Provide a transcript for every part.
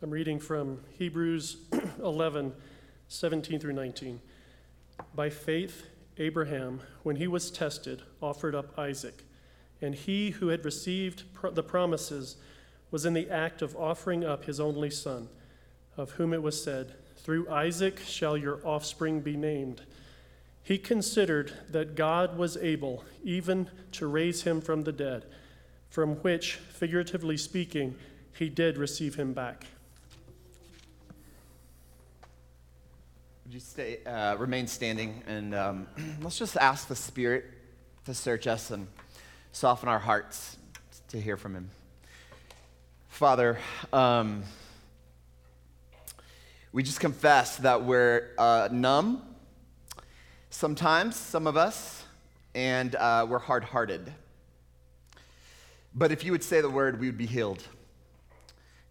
I'm reading from Hebrews 11, 17 through 19. By faith, Abraham, when he was tested, offered up Isaac, and he who had received the promises was in the act of offering up his only son, of whom it was said, Through Isaac shall your offspring be named. He considered that God was able even to raise him from the dead, from which, figuratively speaking, he did receive him back. Would you stay, uh, remain standing and um, let's just ask the Spirit to search us and soften our hearts to hear from Him. Father, um, we just confess that we're uh, numb sometimes, some of us, and uh, we're hard hearted. But if you would say the word, we would be healed.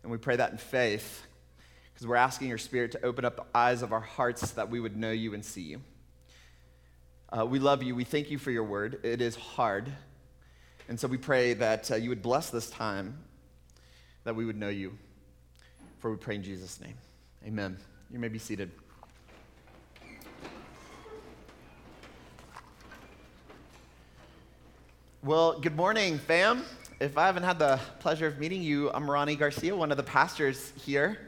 And we pray that in faith because we're asking your Spirit to open up the eyes of our hearts that we would know you and see you. Uh, we love you. We thank you for your word. It is hard. And so we pray that uh, you would bless this time, that we would know you. For we pray in Jesus' name. Amen. You may be seated. Well, good morning, fam. If I haven't had the pleasure of meeting you, I'm Ronnie Garcia, one of the pastors here.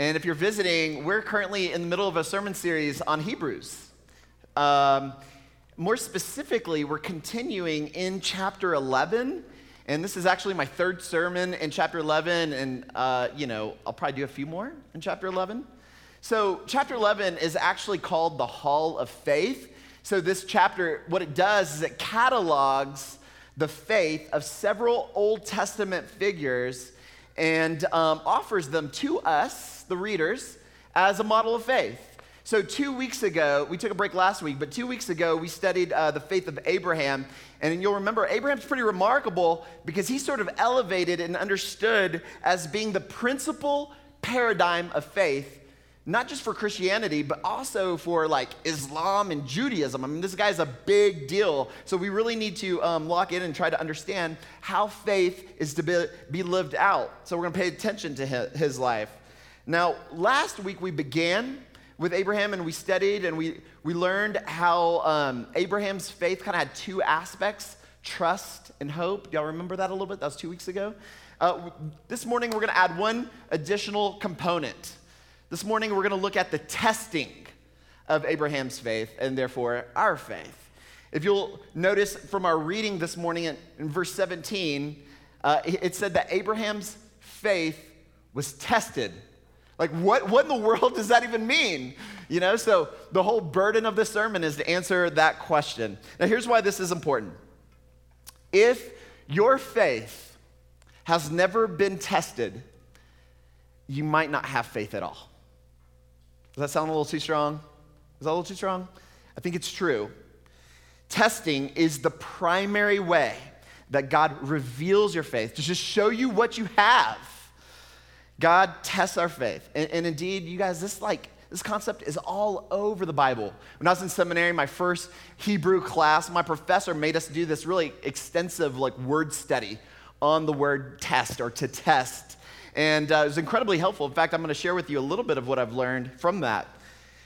And if you're visiting, we're currently in the middle of a sermon series on Hebrews. Um, more specifically, we're continuing in chapter 11. And this is actually my third sermon in chapter 11. And, uh, you know, I'll probably do a few more in chapter 11. So, chapter 11 is actually called the Hall of Faith. So, this chapter, what it does is it catalogs the faith of several Old Testament figures and um, offers them to us the readers, as a model of faith. So, two weeks ago, we took a break last week, but two weeks ago, we studied uh, the faith of Abraham. And you'll remember, Abraham's pretty remarkable because he's sort of elevated and understood as being the principal paradigm of faith, not just for Christianity, but also for like Islam and Judaism. I mean, this guy's a big deal. So, we really need to um, lock in and try to understand how faith is to be, be lived out. So, we're going to pay attention to his, his life. Now, last week we began with Abraham and we studied and we, we learned how um, Abraham's faith kind of had two aspects trust and hope. Do y'all remember that a little bit? That was two weeks ago. Uh, this morning we're going to add one additional component. This morning we're going to look at the testing of Abraham's faith and therefore our faith. If you'll notice from our reading this morning in, in verse 17, uh, it said that Abraham's faith was tested like, what, what in the world does that even mean? You know, so the whole burden of this sermon is to answer that question. Now, here's why this is important. If your faith has never been tested, you might not have faith at all. Does that sound a little too strong? Is that a little too strong? I think it's true. Testing is the primary way that God reveals your faith to just show you what you have. God tests our faith. And, and, indeed, you guys, this like this concept is all over the Bible. When I was in seminary, my first Hebrew class, my professor made us do this really extensive like word study on the word test or to test. And uh, it was incredibly helpful. In fact, I'm going to share with you a little bit of what I've learned from that.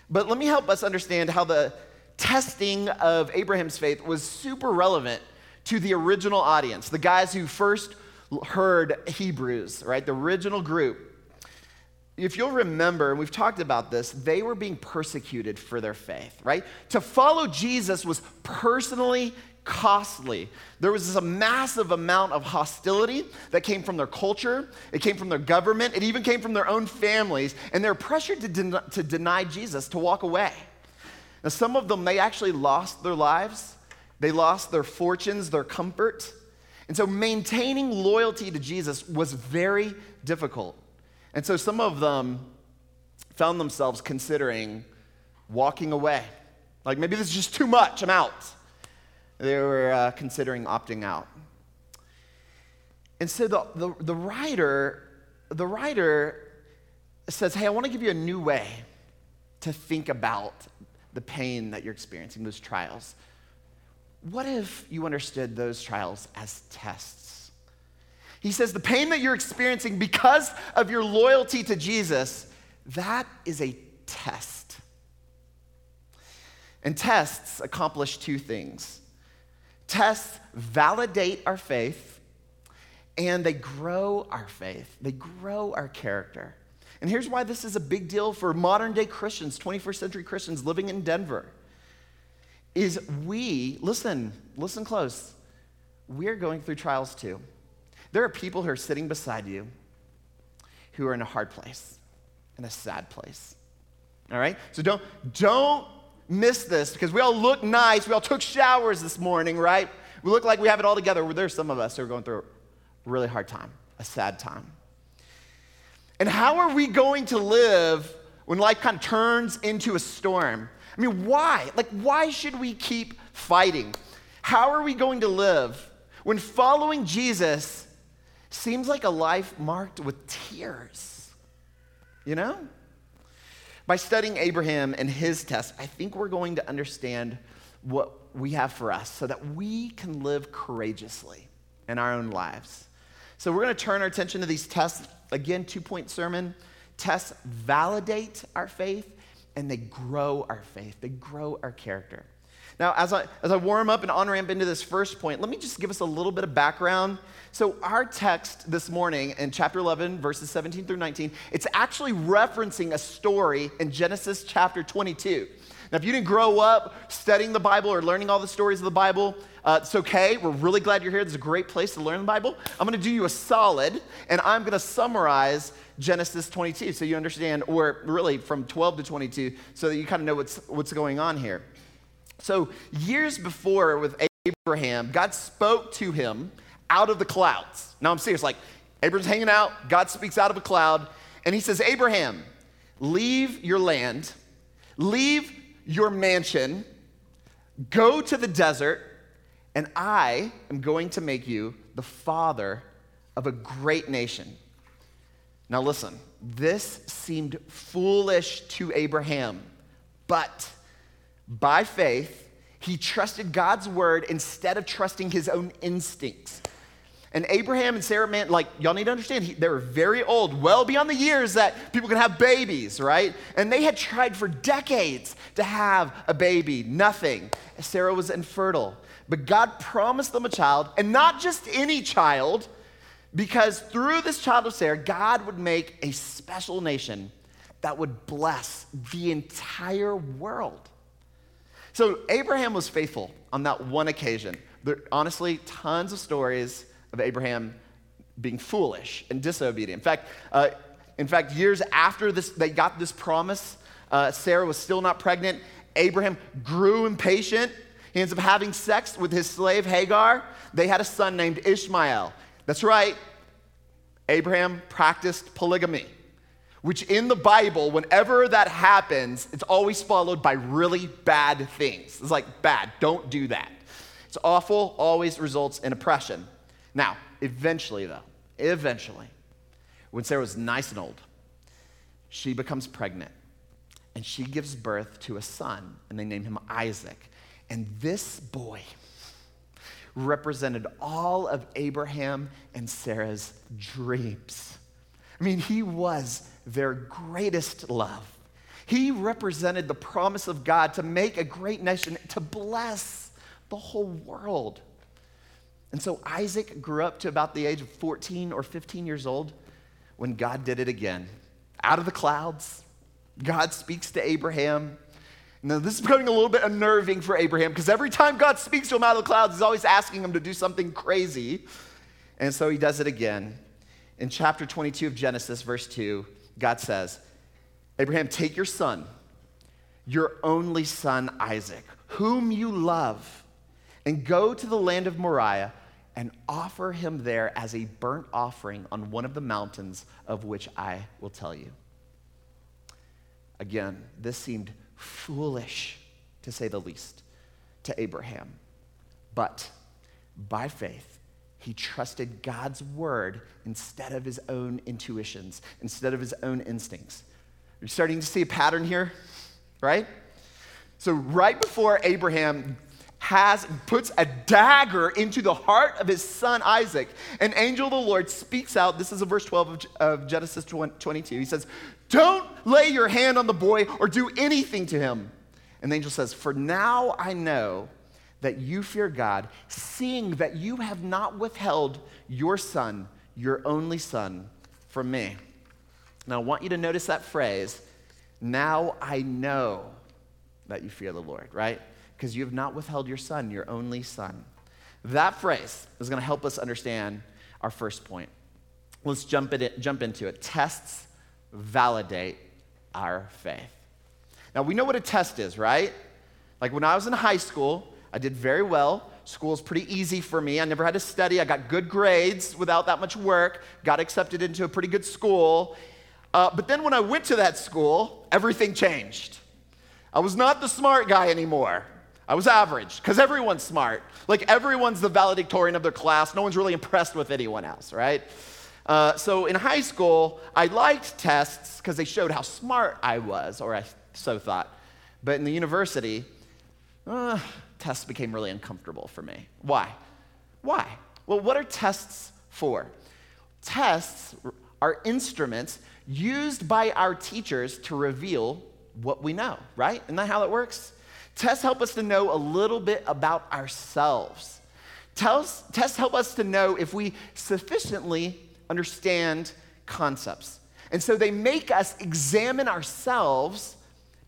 But let me help us understand how the testing of Abraham's faith was super relevant to the original audience, the guys who first heard Hebrews, right? The original group. If you'll remember, and we've talked about this, they were being persecuted for their faith, right? To follow Jesus was personally costly. There was a massive amount of hostility that came from their culture, it came from their government, it even came from their own families, and they're pressured to, den- to deny Jesus, to walk away. Now, some of them, they actually lost their lives, they lost their fortunes, their comfort. And so maintaining loyalty to Jesus was very difficult. And so some of them found themselves considering walking away. Like, maybe this is just too much, I'm out. They were uh, considering opting out. And so the, the, the writer, the writer says, Hey, I want to give you a new way to think about the pain that you're experiencing, those trials. What if you understood those trials as tests? He says the pain that you're experiencing because of your loyalty to Jesus, that is a test. And tests accomplish two things tests validate our faith, and they grow our faith, they grow our character. And here's why this is a big deal for modern day Christians, 21st century Christians living in Denver. Is we, listen, listen close, we're going through trials too. There are people who are sitting beside you who are in a hard place, in a sad place. All right? So don't, don't miss this because we all look nice. We all took showers this morning, right? We look like we have it all together. There's some of us who are going through a really hard time, a sad time. And how are we going to live when life kind of turns into a storm? I mean, why? Like, why should we keep fighting? How are we going to live when following Jesus seems like a life marked with tears? You know? By studying Abraham and his test, I think we're going to understand what we have for us so that we can live courageously in our own lives. So, we're going to turn our attention to these tests Again, two point sermon. Tests validate our faith and they grow our faith, they grow our character. Now, as I, as I warm up and on ramp into this first point, let me just give us a little bit of background. So, our text this morning in chapter 11, verses 17 through 19, it's actually referencing a story in Genesis chapter 22. Now, if you didn't grow up studying the Bible or learning all the stories of the Bible, uh, it's okay. We're really glad you're here. This is a great place to learn the Bible. I'm going to do you a solid, and I'm going to summarize Genesis 22 so you understand, or really from 12 to 22, so that you kind of know what's, what's going on here. So, years before with Abraham, God spoke to him out of the clouds. Now, I'm serious. Like, Abraham's hanging out, God speaks out of a cloud, and he says, Abraham, leave your land, leave your mansion, go to the desert and I am going to make you the father of a great nation. Now, listen, this seemed foolish to Abraham, but by faith, he trusted God's word instead of trusting his own instincts. And Abraham and Sarah, man, like, y'all need to understand, he, they were very old, well beyond the years that people can have babies, right? And they had tried for decades to have a baby, nothing. Sarah was infertile. But God promised them a child, and not just any child, because through this child of Sarah, God would make a special nation that would bless the entire world. So Abraham was faithful on that one occasion. There honestly tons of stories of Abraham being foolish and disobedient. In fact, uh, in fact, years after this, they got this promise, uh, Sarah was still not pregnant. Abraham grew impatient he ends up having sex with his slave Hagar. They had a son named Ishmael. That's right, Abraham practiced polygamy, which in the Bible, whenever that happens, it's always followed by really bad things. It's like, bad, don't do that. It's awful, always results in oppression. Now, eventually, though, eventually, when Sarah was nice and old, she becomes pregnant and she gives birth to a son, and they name him Isaac. And this boy represented all of Abraham and Sarah's dreams. I mean, he was their greatest love. He represented the promise of God to make a great nation, to bless the whole world. And so Isaac grew up to about the age of 14 or 15 years old when God did it again. Out of the clouds, God speaks to Abraham now, this is becoming a little bit unnerving for Abraham because every time God speaks to him out of the clouds, he's always asking him to do something crazy. And so he does it again. In chapter 22 of Genesis, verse 2, God says, Abraham, take your son, your only son Isaac, whom you love, and go to the land of Moriah and offer him there as a burnt offering on one of the mountains of which I will tell you. Again, this seemed foolish, to say the least, to Abraham. But by faith, he trusted God's word instead of his own intuitions, instead of his own instincts. You're starting to see a pattern here, right? So, right before Abraham has puts a dagger into the heart of his son Isaac. An angel of the Lord speaks out. This is a verse 12 of, of Genesis 22. He says, Don't lay your hand on the boy or do anything to him. And the angel says, For now I know that you fear God, seeing that you have not withheld your son, your only son, from me. Now I want you to notice that phrase, now I know that you fear the Lord, right? because you have not withheld your son, your only son. That phrase is going to help us understand our first point. Let's jump, it, jump into it. Tests validate our faith. Now, we know what a test is, right? Like when I was in high school, I did very well. School was pretty easy for me. I never had to study. I got good grades without that much work, got accepted into a pretty good school. Uh, but then when I went to that school, everything changed. I was not the smart guy anymore. I was average because everyone's smart. Like everyone's the valedictorian of their class. No one's really impressed with anyone else, right? Uh, so in high school, I liked tests because they showed how smart I was, or I so thought. But in the university, uh, tests became really uncomfortable for me. Why? Why? Well, what are tests for? Tests are instruments used by our teachers to reveal what we know, right? Isn't that how it works? Tests help us to know a little bit about ourselves. Tests, tests help us to know if we sufficiently understand concepts. And so they make us examine ourselves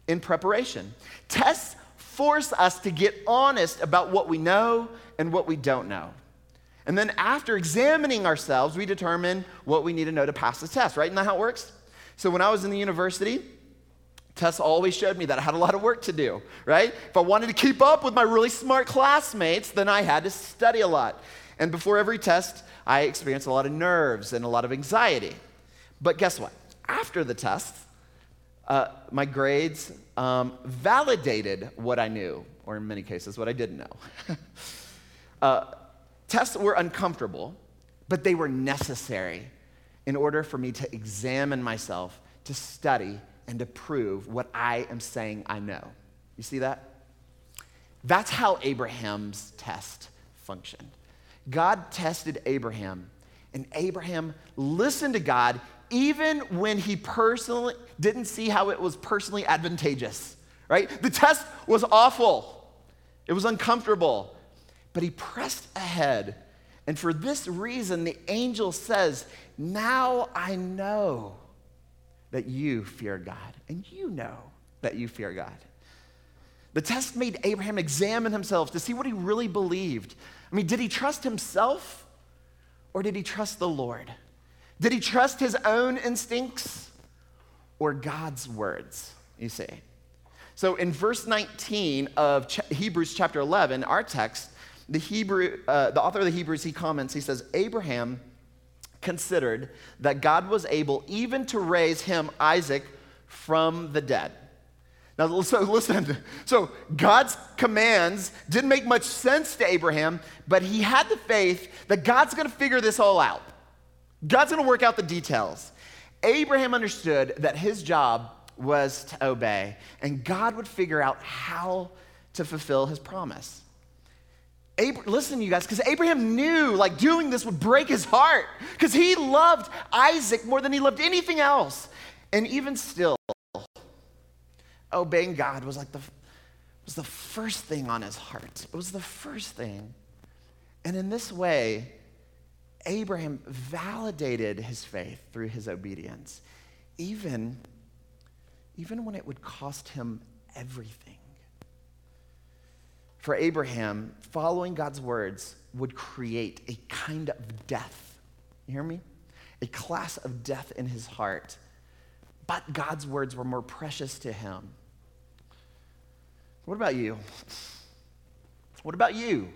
in preparation. Tests force us to get honest about what we know and what we don't know. And then after examining ourselves, we determine what we need to know to pass the test, right? Isn't that how it works? So when I was in the university, Tests always showed me that I had a lot of work to do, right? If I wanted to keep up with my really smart classmates, then I had to study a lot. And before every test, I experienced a lot of nerves and a lot of anxiety. But guess what? After the test, uh, my grades um, validated what I knew, or in many cases, what I didn't know. uh, tests were uncomfortable, but they were necessary in order for me to examine myself, to study, and to prove what I am saying I know. You see that? That's how Abraham's test functioned. God tested Abraham, and Abraham listened to God even when he personally didn't see how it was personally advantageous, right? The test was awful, it was uncomfortable, but he pressed ahead. And for this reason, the angel says, Now I know that you fear God, and you know that you fear God. The test made Abraham examine himself to see what he really believed. I mean, did he trust himself or did he trust the Lord? Did he trust his own instincts or God's words? You see. So in verse 19 of Hebrews chapter 11, our text, the Hebrew, uh, the author of the Hebrews, he comments, he says, Abraham considered that God was able even to raise him, Isaac, from the dead. Now, so listen. So, God's commands didn't make much sense to Abraham, but he had the faith that God's going to figure this all out. God's going to work out the details. Abraham understood that his job was to obey, and God would figure out how to fulfill his promise. Ab- listen, you guys, because Abraham knew like doing this would break his heart because he loved Isaac more than he loved anything else. And even still, obeying God was like the, was the first thing on his heart. It was the first thing. And in this way, Abraham validated his faith through his obedience, even, even when it would cost him everything. For Abraham, following God's words would create a kind of death. You hear me? A class of death in his heart. But God's words were more precious to him. What about you? What about you?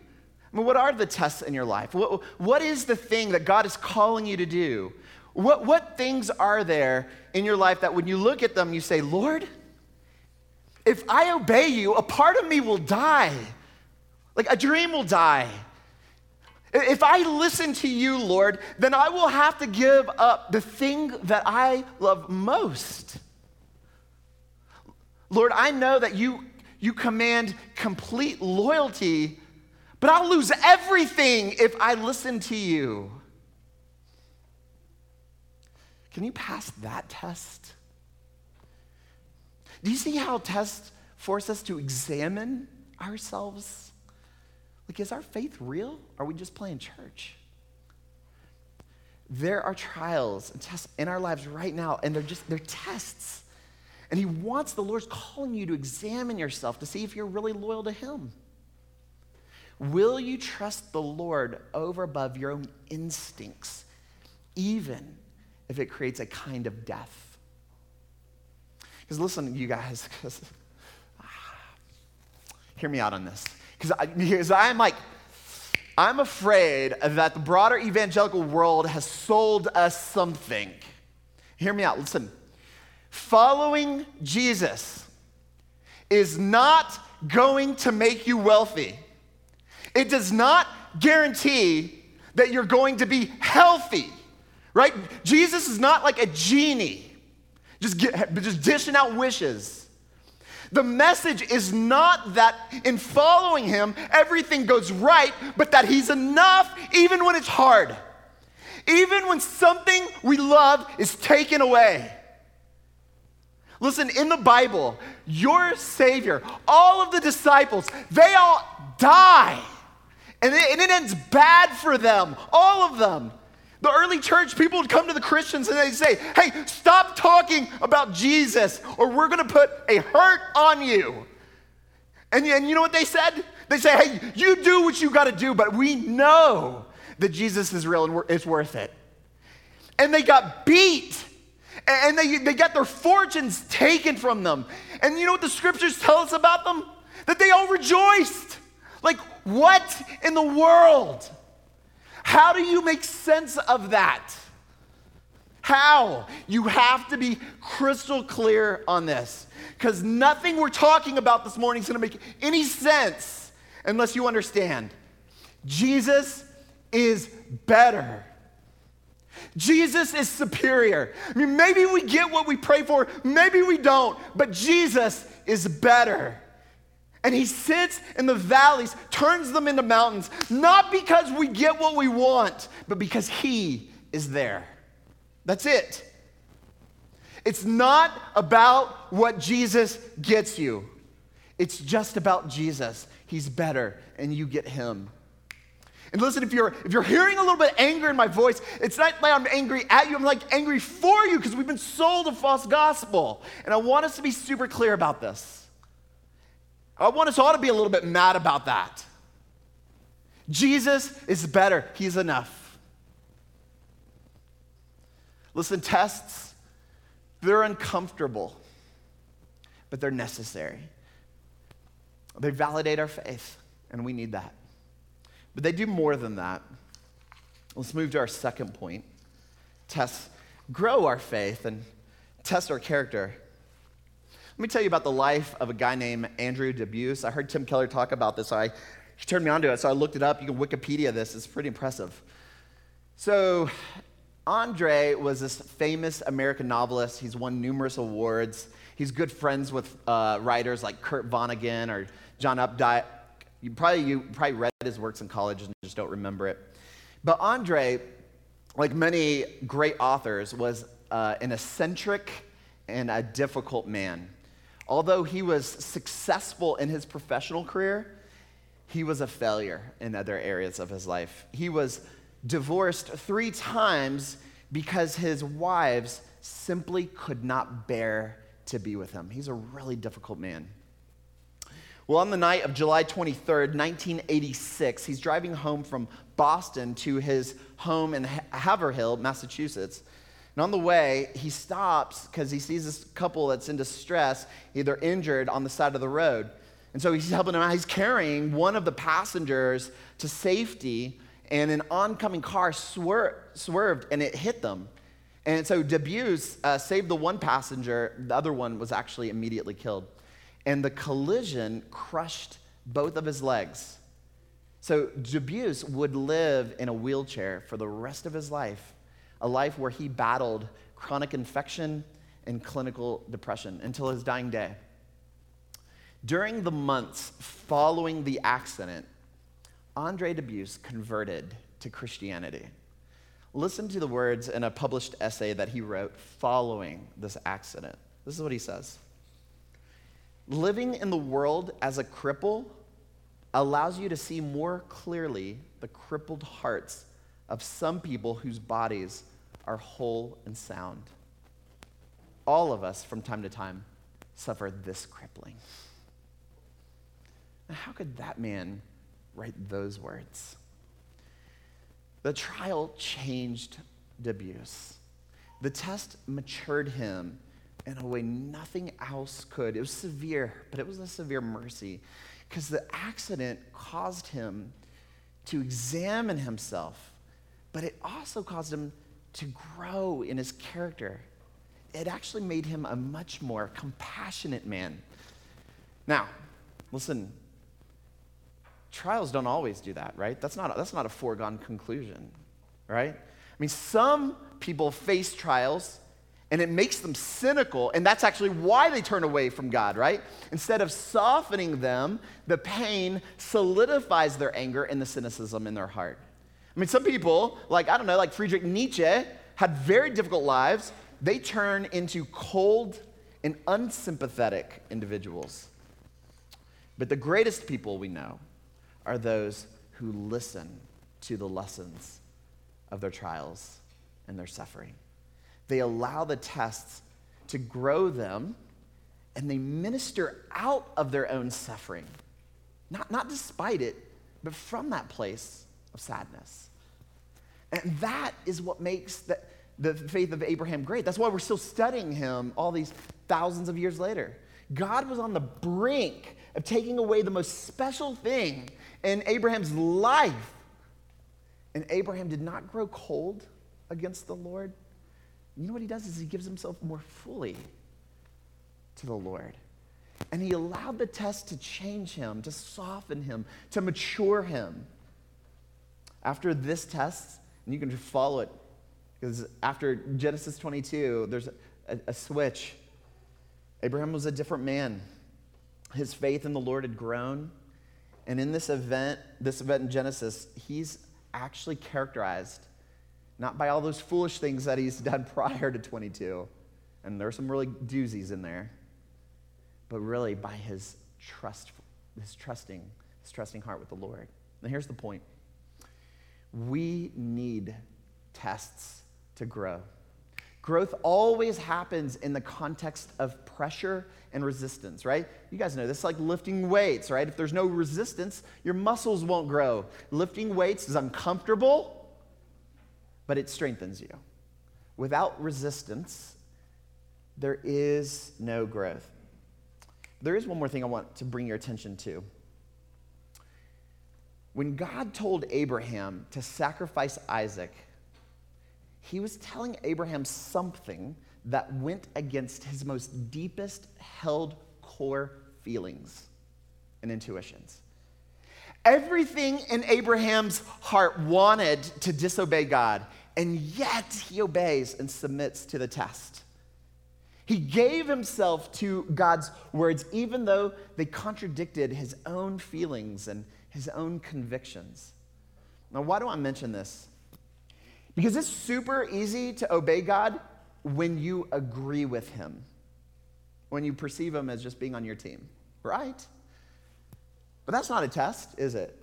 I mean, what are the tests in your life? What, what is the thing that God is calling you to do? What, what things are there in your life that when you look at them, you say, Lord, if I obey you, a part of me will die. Like a dream will die. If I listen to you, Lord, then I will have to give up the thing that I love most. Lord, I know that you, you command complete loyalty, but I'll lose everything if I listen to you. Can you pass that test? Do you see how tests force us to examine ourselves? Like, is our faith real? Are we just playing church? There are trials and tests in our lives right now, and they're just, they're tests. And He wants, the Lord's calling you to examine yourself to see if you're really loyal to Him. Will you trust the Lord over above your own instincts, even if it creates a kind of death? Because listen, you guys, hear me out on this. Because I'm like, I'm afraid that the broader evangelical world has sold us something. Hear me out, listen. Following Jesus is not going to make you wealthy. It does not guarantee that you're going to be healthy, right? Jesus is not like a genie, just, get, just dishing out wishes. The message is not that in following him, everything goes right, but that he's enough even when it's hard, even when something we love is taken away. Listen, in the Bible, your Savior, all of the disciples, they all die. And it, ends bad for them, all of them. The early church, people would come to the Christians and they'd say, hey, stop talking about Jesus or we're going to put a hurt on you. And, and you know what they said? They say, hey, you do what you got to do, but we know that Jesus is real and it's worth it. And they got beat and they, they got their fortunes taken from them. And you know what the scriptures tell us about them? That they all rejoiced. Like, what in the world? How do you make sense of that? How? You have to be crystal clear on this because nothing we're talking about this morning is going to make any sense unless you understand. Jesus is better. Jesus is superior. I mean, maybe we get what we pray for, maybe we don't, but Jesus is better. And he sits in the valleys, turns them into mountains, not because we get what we want, but because he is there. That's it. It's not about what Jesus gets you, it's just about Jesus. He's better, and you get him. And listen, if you're if you're hearing a little bit of anger in my voice, it's not like I'm angry at you, I'm like angry for you because we've been sold a false gospel. And I want us to be super clear about this. I want us all to be a little bit mad about that. Jesus is better, He's enough. Listen, tests, they're uncomfortable, but they're necessary. They validate our faith, and we need that. But they do more than that. Let's move to our second point. Tests grow our faith and test our character. Let me tell you about the life of a guy named Andre Dubus. I heard Tim Keller talk about this, so I, he turned me onto it. So I looked it up. You can Wikipedia this, it's pretty impressive. So, Andre was this famous American novelist. He's won numerous awards. He's good friends with uh, writers like Kurt Vonnegut or John Updike. You probably, you probably read his works in college and just don't remember it. But Andre, like many great authors, was uh, an eccentric and a difficult man. Although he was successful in his professional career, he was a failure in other areas of his life. He was divorced three times because his wives simply could not bear to be with him. He's a really difficult man. Well, on the night of July 23rd, 1986, he's driving home from Boston to his home in Haverhill, Massachusetts. And on the way, he stops because he sees this couple that's in distress, either injured on the side of the road. And so he's helping them out. He's carrying one of the passengers to safety, and an oncoming car swer- swerved and it hit them. And so Dubus uh, saved the one passenger, the other one was actually immediately killed. And the collision crushed both of his legs. So Dubus would live in a wheelchair for the rest of his life a life where he battled chronic infection and clinical depression until his dying day. During the months following the accident, Andre Dubus converted to Christianity. Listen to the words in a published essay that he wrote following this accident. This is what he says Living in the world as a cripple allows you to see more clearly the crippled hearts of some people whose bodies are whole and sound. All of us, from time to time, suffer this crippling. Now, how could that man write those words? The trial changed Dubus. The test matured him in a way nothing else could. It was severe, but it was a severe mercy because the accident caused him to examine himself, but it also caused him to grow in his character. It actually made him a much more compassionate man. Now, listen, trials don't always do that, right? That's not a, that's not a foregone conclusion, right? I mean, some people face trials and it makes them cynical, and that's actually why they turn away from God, right? Instead of softening them, the pain solidifies their anger and the cynicism in their heart. I mean, some people, like, I don't know, like Friedrich Nietzsche, had very difficult lives. They turn into cold and unsympathetic individuals. But the greatest people we know are those who listen to the lessons of their trials and their suffering. They allow the tests to grow them and they minister out of their own suffering. Not, not despite it, but from that place of sadness. And that is what makes the, the faith of Abraham great. That's why we're still studying him all these thousands of years later. God was on the brink of taking away the most special thing in Abraham's life. And Abraham did not grow cold against the Lord. You know what he does is he gives himself more fully to the Lord. And he allowed the test to change him, to soften him, to mature him. After this test, and you can just follow it, because after Genesis 22, there's a, a switch. Abraham was a different man. His faith in the Lord had grown. And in this event, this event in Genesis, he's actually characterized not by all those foolish things that he's done prior to 22, and there are some really doozies in there, but really by his trust, his trusting, his trusting heart with the Lord. Now here's the point. We need tests to grow. Growth always happens in the context of pressure and resistance, right? You guys know this like lifting weights, right? If there's no resistance, your muscles won't grow. Lifting weights is uncomfortable, but it strengthens you. Without resistance, there is no growth. There is one more thing I want to bring your attention to. When God told Abraham to sacrifice Isaac, he was telling Abraham something that went against his most deepest held core feelings and intuitions. Everything in Abraham's heart wanted to disobey God, and yet he obeys and submits to the test. He gave himself to God's words, even though they contradicted his own feelings and his own convictions. Now, why do I mention this? Because it's super easy to obey God when you agree with him, when you perceive him as just being on your team, right? But that's not a test, is it?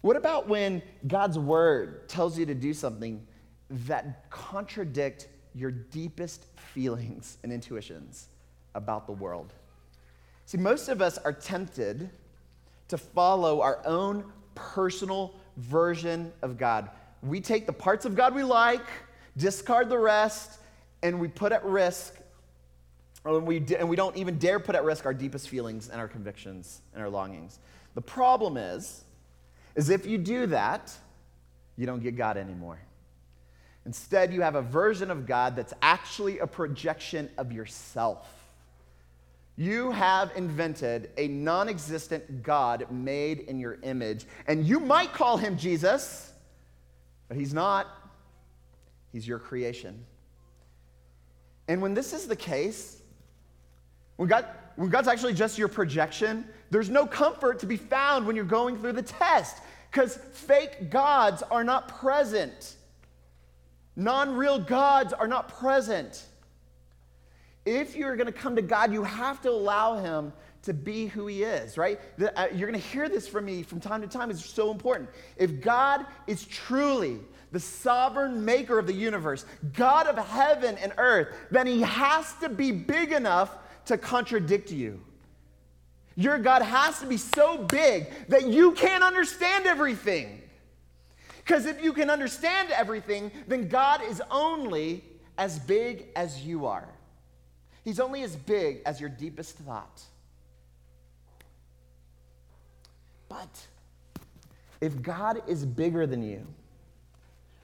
What about when God's word tells you to do something that contradict your deepest feelings and intuitions about the world? See, most of us are tempted to follow our own personal version of God. We take the parts of God we like, discard the rest, and we put at risk, or we, and we don't even dare put at risk our deepest feelings and our convictions and our longings. The problem is, is if you do that, you don't get God anymore. Instead, you have a version of God that's actually a projection of yourself. You have invented a non existent God made in your image, and you might call him Jesus, but he's not. He's your creation. And when this is the case, when God when God's actually just your projection, there's no comfort to be found when you're going through the test because fake gods are not present. Non real gods are not present. If you're going to come to God, you have to allow Him to be who He is, right? Uh, you're going to hear this from me from time to time. It's so important. If God is truly the sovereign maker of the universe, God of heaven and earth, then He has to be big enough to contradict you. Your God has to be so big that you can't understand everything. Because if you can understand everything, then God is only as big as you are. He's only as big as your deepest thought. But if God is bigger than you,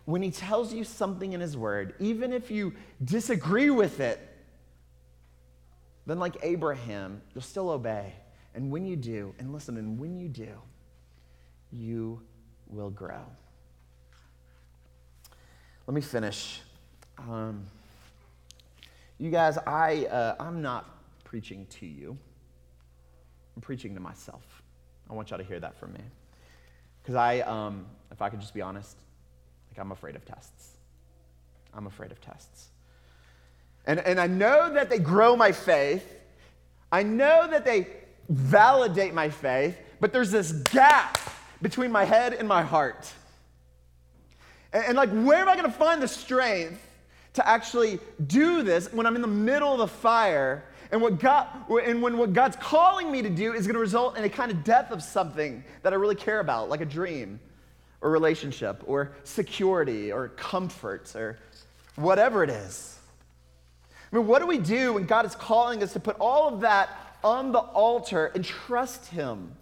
when He tells you something in His Word, even if you disagree with it, then, like Abraham, you'll still obey. And when you do, and listen, and when you do, you will grow. Let me finish. Um, you guys, I, uh, I'm not preaching to you, I'm preaching to myself. I want y'all to hear that from me. Because I, um, if I could just be honest, like I'm afraid of tests. I'm afraid of tests. And, and I know that they grow my faith. I know that they validate my faith, but there's this gap between my head and my heart. And, and like, where am I going to find the strength to actually do this when I'm in the middle of the fire? And what God, and when what God's calling me to do is going to result in a kind of death of something that I really care about, like a dream, or relationship, or security, or comfort, or whatever it is. I mean, what do we do when God is calling us to put all of that on the altar and trust Him?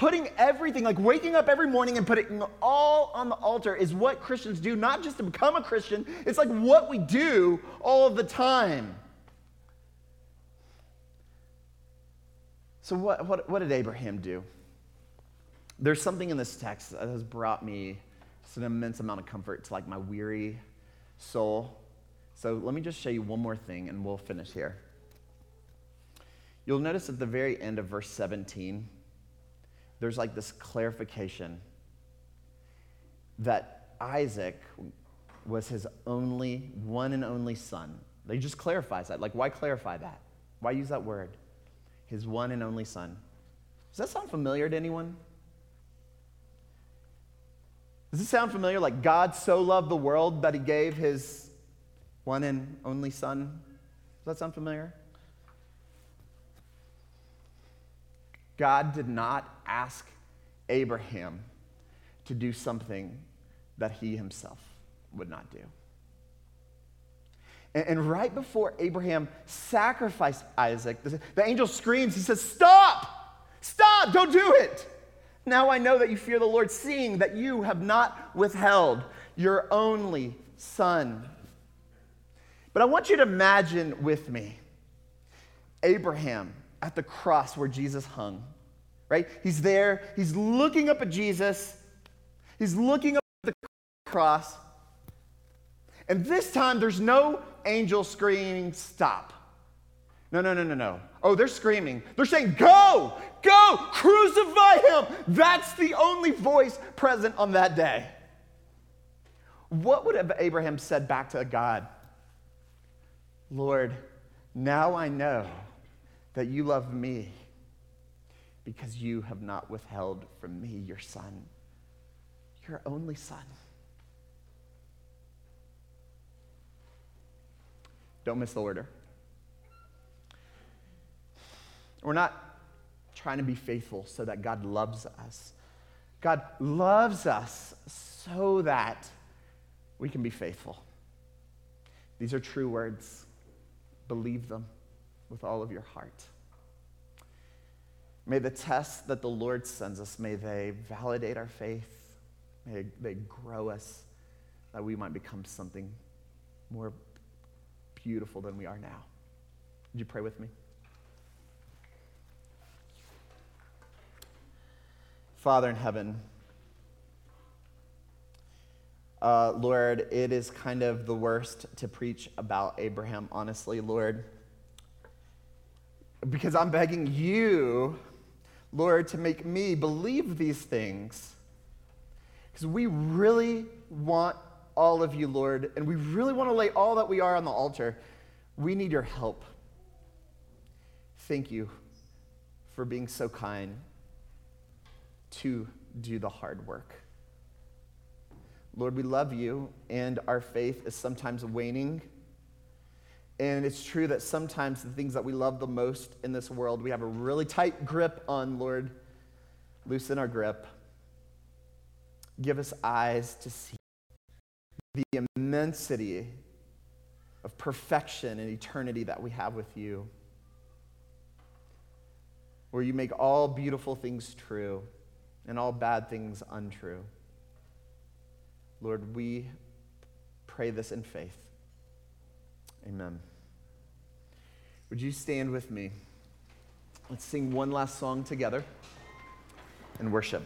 Putting everything, like waking up every morning and putting all on the altar, is what Christians do, not just to become a Christian, it's like what we do all the time. So, what, what, what did Abraham do? There's something in this text that has brought me just an immense amount of comfort to like my weary soul. So let me just show you one more thing and we'll finish here. You'll notice at the very end of verse 17, there's like this clarification that Isaac was his only, one and only son. They just clarifies that. Like, why clarify that? Why use that word? His one and only son. Does that sound familiar to anyone? Does it sound familiar? Like God so loved the world that he gave his one and only Son. Does that sound familiar? God did not ask Abraham to do something that he himself would not do. And, and right before Abraham sacrificed Isaac, the, the angel screams, he says, Stop! Stop! Don't do it! Now I know that you fear the Lord, seeing that you have not withheld your only son but I want you to imagine with me Abraham at the cross where Jesus hung, right? He's there, he's looking up at Jesus, he's looking up at the cross. And this time, there's no angel screaming, Stop. No, no, no, no, no. Oh, they're screaming. They're saying, Go, go, crucify him. That's the only voice present on that day. What would have Abraham said back to God? Lord, now I know that you love me because you have not withheld from me your son, your only son. Don't miss the order. We're not trying to be faithful so that God loves us. God loves us so that we can be faithful. These are true words. Believe them with all of your heart. May the tests that the Lord sends us, may they validate our faith. May they grow us that we might become something more beautiful than we are now. Would you pray with me? Father in heaven, uh, Lord, it is kind of the worst to preach about Abraham, honestly, Lord. Because I'm begging you, Lord, to make me believe these things. Because we really want all of you, Lord, and we really want to lay all that we are on the altar. We need your help. Thank you for being so kind to do the hard work. Lord, we love you, and our faith is sometimes waning. And it's true that sometimes the things that we love the most in this world, we have a really tight grip on, Lord. Loosen our grip. Give us eyes to see the immensity of perfection and eternity that we have with you, where you make all beautiful things true and all bad things untrue. Lord, we pray this in faith. Amen. Would you stand with me? Let's sing one last song together and worship.